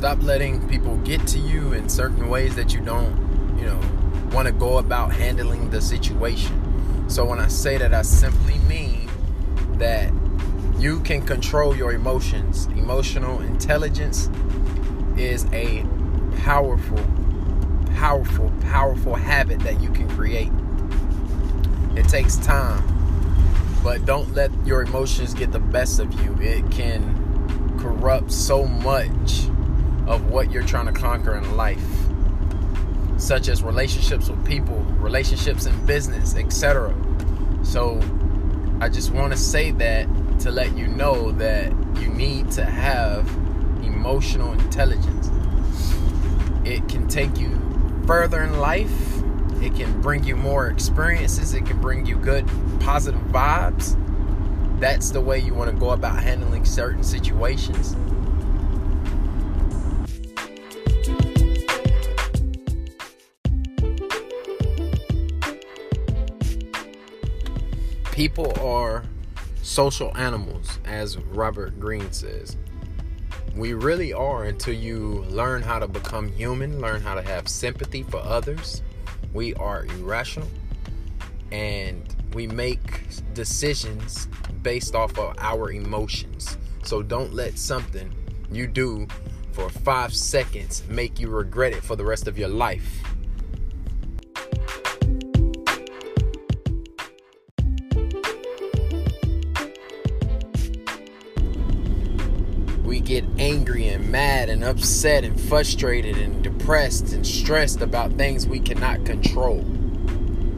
Stop letting people get to you in certain ways that you don't, you know, want to go about handling the situation. So when I say that, I simply mean that you can control your emotions. Emotional intelligence is a powerful, powerful, powerful habit that you can create. It takes time, but don't let your emotions get the best of you. It can corrupt so much of what you're trying to conquer in life, such as relationships with people, relationships in business, etc. So, I just want to say that to let you know that you need to have emotional intelligence. It can take you further in life. It can bring you more experiences. It can bring you good, positive vibes. That's the way you want to go about handling certain situations. People are social animals, as Robert Greene says. We really are until you learn how to become human, learn how to have sympathy for others. We are irrational and we make decisions based off of our emotions. So don't let something you do for five seconds make you regret it for the rest of your life. Get angry and mad and upset and frustrated and depressed and stressed about things we cannot control.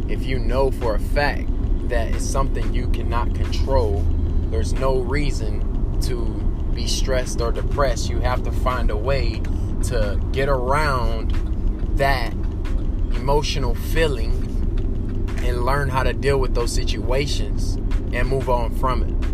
If you know for a fact that it's something you cannot control, there's no reason to be stressed or depressed. You have to find a way to get around that emotional feeling and learn how to deal with those situations and move on from it.